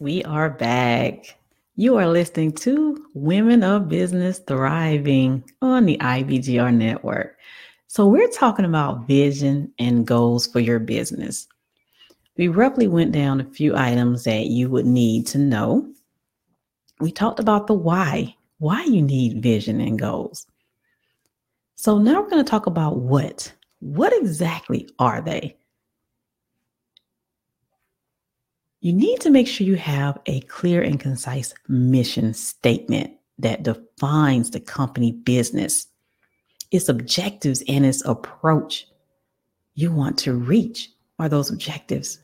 We are back. You are listening to Women of Business Thriving on the IBGR network. So, we're talking about vision and goals for your business. We roughly went down a few items that you would need to know. We talked about the why, why you need vision and goals. So, now we're going to talk about what. What exactly are they? You need to make sure you have a clear and concise mission statement that defines the company business, its objectives, and its approach. You want to reach are those objectives.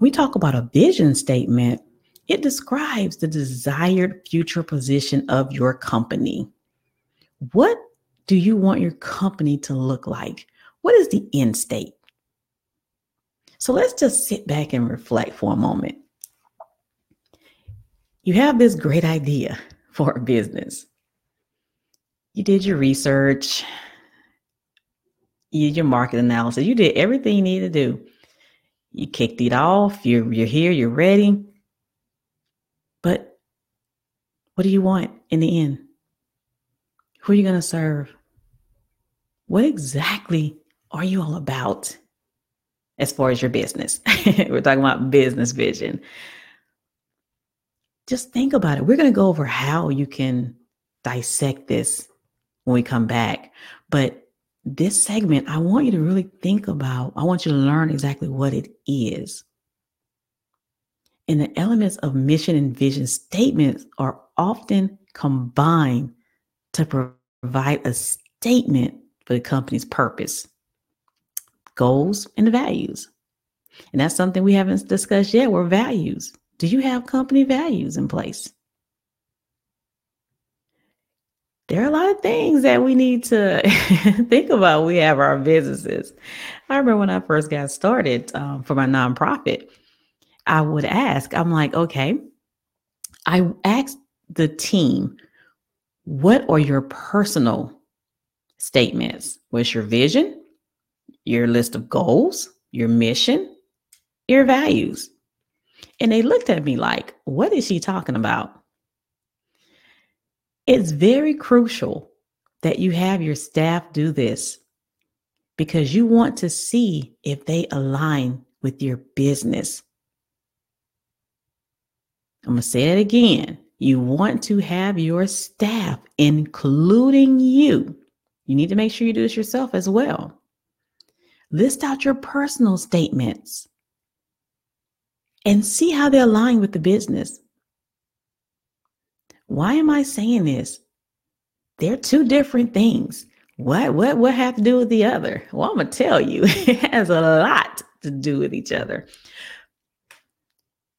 We talk about a vision statement, it describes the desired future position of your company. What do you want your company to look like? What is the end state? So let's just sit back and reflect for a moment. You have this great idea for a business. You did your research, you did your market analysis, you did everything you needed to do. You kicked it off, you're, you're here, you're ready. But what do you want in the end? Who are you going to serve? What exactly are you all about? As far as your business. We're talking about business vision. Just think about it. We're going to go over how you can dissect this when we come back. But this segment, I want you to really think about, I want you to learn exactly what it is. And the elements of mission and vision statements are often combined to provide a statement for the company's purpose goals, and values. And that's something we haven't discussed yet were values. Do you have company values in place? There are a lot of things that we need to think about. We have our businesses. I remember when I first got started um, for my nonprofit, I would ask, I'm like, okay, I asked the team, what are your personal statements? What's your vision? Your list of goals, your mission, your values. And they looked at me like, what is she talking about? It's very crucial that you have your staff do this because you want to see if they align with your business. I'm going to say it again. You want to have your staff, including you. You need to make sure you do this yourself as well. List out your personal statements and see how they align with the business. Why am I saying this? They're two different things. What what what have to do with the other? Well, I'm gonna tell you, it has a lot to do with each other.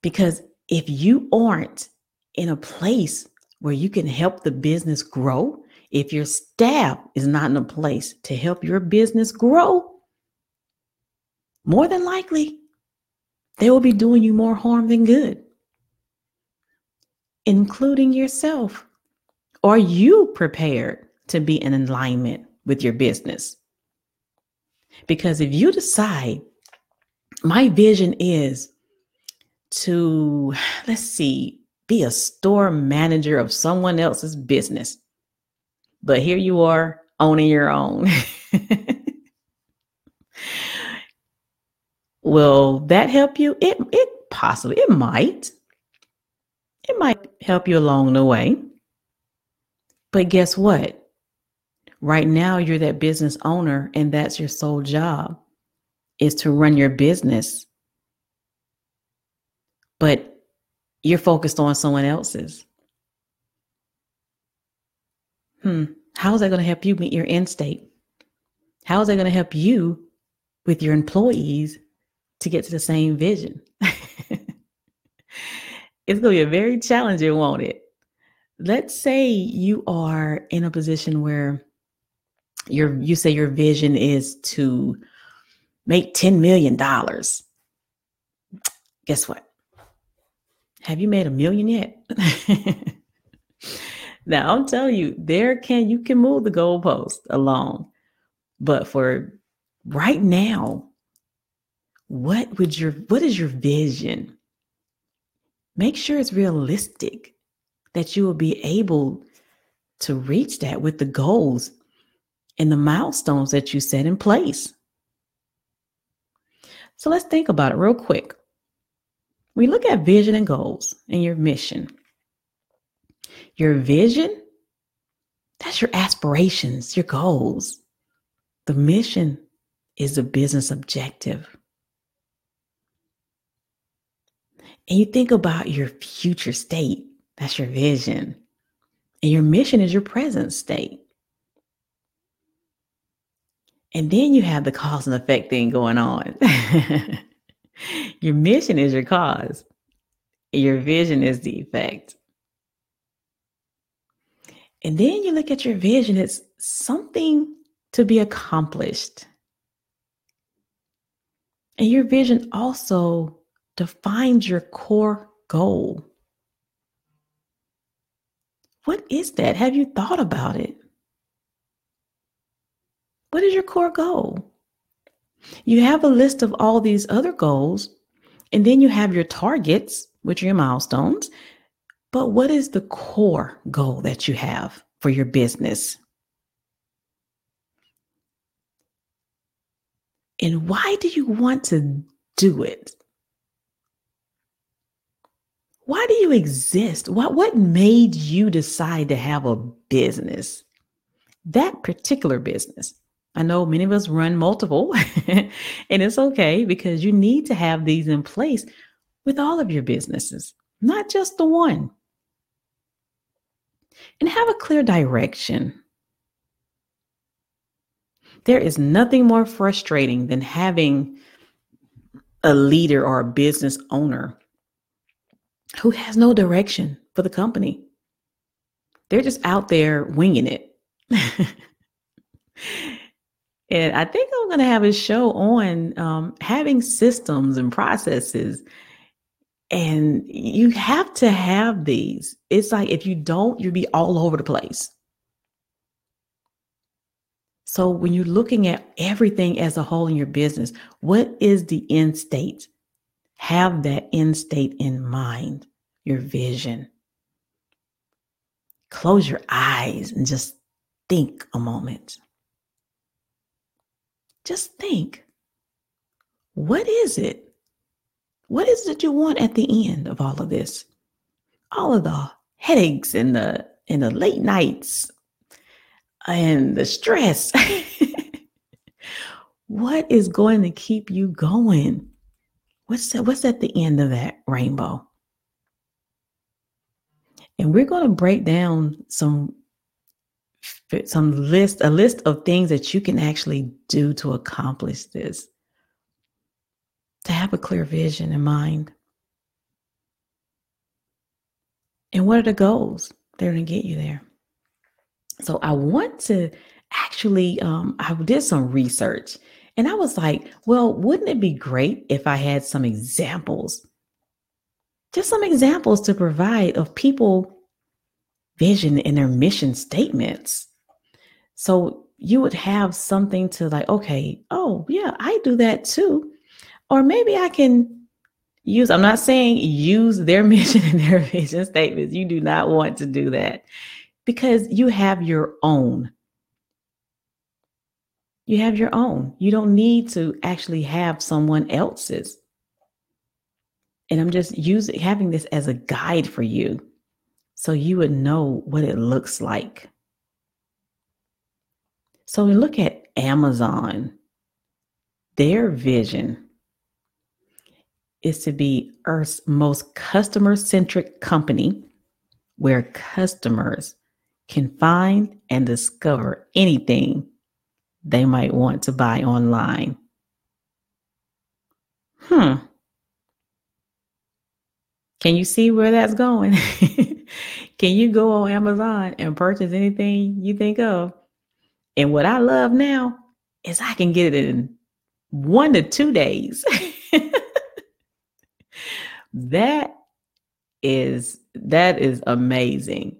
Because if you aren't in a place where you can help the business grow, if your staff is not in a place to help your business grow, more than likely, they will be doing you more harm than good, including yourself. Are you prepared to be in alignment with your business? Because if you decide, my vision is to, let's see, be a store manager of someone else's business. But here you are owning your own. Will that help you? It it possibly it might. It might help you along the way. But guess what? Right now you're that business owner and that's your sole job is to run your business. But you're focused on someone else's. Hmm. How is that going to help you meet your end state? How is that going to help you with your employees to get to the same vision. it's going to be a very challenging, won't it? Let's say you are in a position where your you say your vision is to make 10 million dollars. Guess what? Have you made a million yet? now I'll tell you, there can you can move the goalpost along. But for right now, what would your what is your vision make sure it's realistic that you will be able to reach that with the goals and the milestones that you set in place. So let's think about it real quick. We look at vision and goals and your mission. Your vision, that's your aspirations, your goals. The mission is a business objective. And you think about your future state, that's your vision. And your mission is your present state. And then you have the cause and effect thing going on. your mission is your cause, your vision is the effect. And then you look at your vision, it's something to be accomplished. And your vision also defines your core goal. What is that? Have you thought about it? What is your core goal? You have a list of all these other goals, and then you have your targets, which are your milestones. But what is the core goal that you have for your business? And why do you want to do it? Why do you exist? What, what made you decide to have a business? That particular business. I know many of us run multiple, and it's okay because you need to have these in place with all of your businesses, not just the one. And have a clear direction. There is nothing more frustrating than having a leader or a business owner who has no direction for the company. They're just out there winging it. and I think I'm going to have a show on um, having systems and processes. And you have to have these. It's like if you don't, you'll be all over the place. So when you're looking at everything as a whole in your business, what is the end state? Have that end state in mind, your vision. Close your eyes and just think a moment. Just think what is it? What is it you want at the end of all of this? All of the headaches and the and the late nights and the stress. what is going to keep you going? What's that, what's at the end of that rainbow? And we're going to break down some some list a list of things that you can actually do to accomplish this. To have a clear vision in mind. And what are the goals? They're going to get you there. So I want to actually um, I did some research and I was like, well, wouldn't it be great if I had some examples? Just some examples to provide of people vision and their mission statements. So you would have something to like, okay, oh, yeah, I do that too. Or maybe I can use, I'm not saying use their mission and their vision statements. You do not want to do that because you have your own you have your own. You don't need to actually have someone else's. And I'm just using having this as a guide for you so you would know what it looks like. So we look at Amazon. Their vision is to be Earth's most customer centric company where customers can find and discover anything they might want to buy online. Hmm. Can you see where that's going? Can you go on Amazon and purchase anything you think of? And what I love now is I can get it in one to two days. that is that is amazing.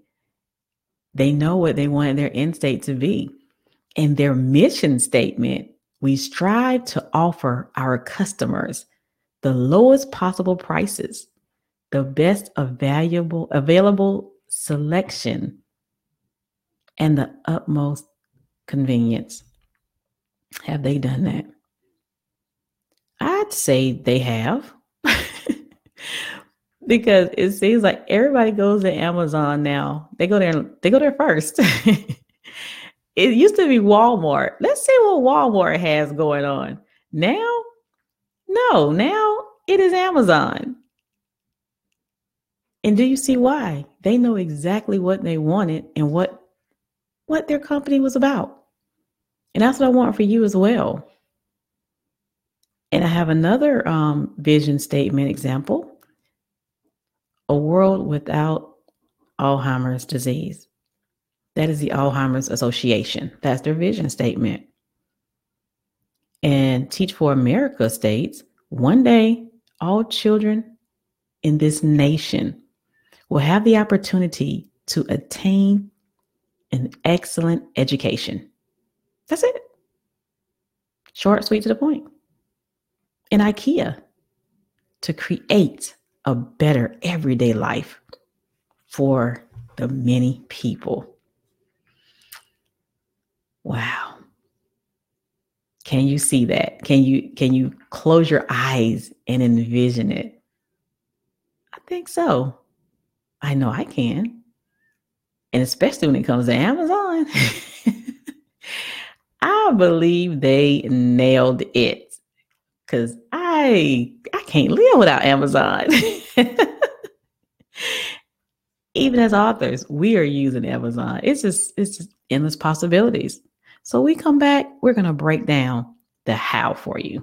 They know what they want their end state to be. In their mission statement, we strive to offer our customers the lowest possible prices the best available available selection and the utmost convenience. Have they done that? I'd say they have. because it seems like everybody goes to Amazon now. They go there they go there first. it used to be Walmart. Let's see what Walmart has going on. Now, no, now it is Amazon. And do you see why? They know exactly what they wanted and what what their company was about. And that's what I want for you as well. And I have another um, vision statement example a world without Alzheimer's disease. That is the Alzheimer's Association. That's their vision statement. And Teach for America states one day, all children in this nation will have the opportunity to attain an excellent education. That's it. Short, sweet, to the point. In IKEA, to create a better everyday life for the many people. Wow. Can you see that? Can you can you close your eyes and envision it? I think so. I know I can. And especially when it comes to Amazon. I believe they nailed it cuz I I can't live without Amazon. Even as authors, we are using Amazon. It's just it's just endless possibilities. So we come back, we're going to break down the how for you.